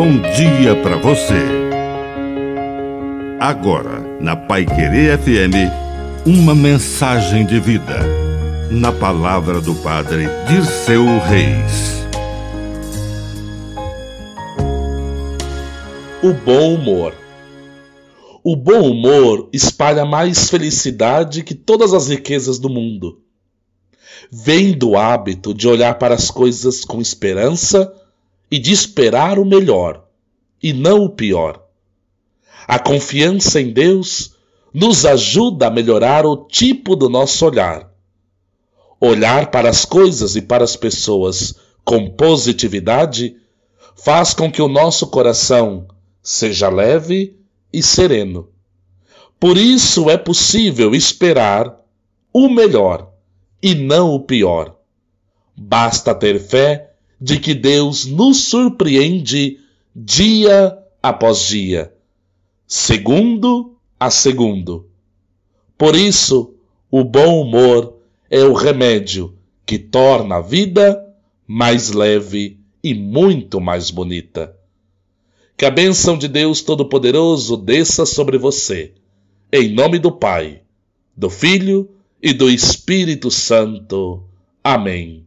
bom dia para você. Agora, na Pai Querer FM, uma mensagem de vida. Na palavra do Padre de seu Reis. O bom humor. O bom humor espalha mais felicidade que todas as riquezas do mundo. Vem do hábito de olhar para as coisas com esperança e de esperar o melhor e não o pior. A confiança em Deus nos ajuda a melhorar o tipo do nosso olhar. Olhar para as coisas e para as pessoas com positividade faz com que o nosso coração seja leve e sereno. Por isso é possível esperar o melhor e não o pior. Basta ter fé de que Deus nos surpreende dia após dia, segundo a segundo. Por isso, o bom humor é o remédio que torna a vida mais leve e muito mais bonita. Que a bênção de Deus Todo-Poderoso desça sobre você, em nome do Pai, do Filho e do Espírito Santo. Amém.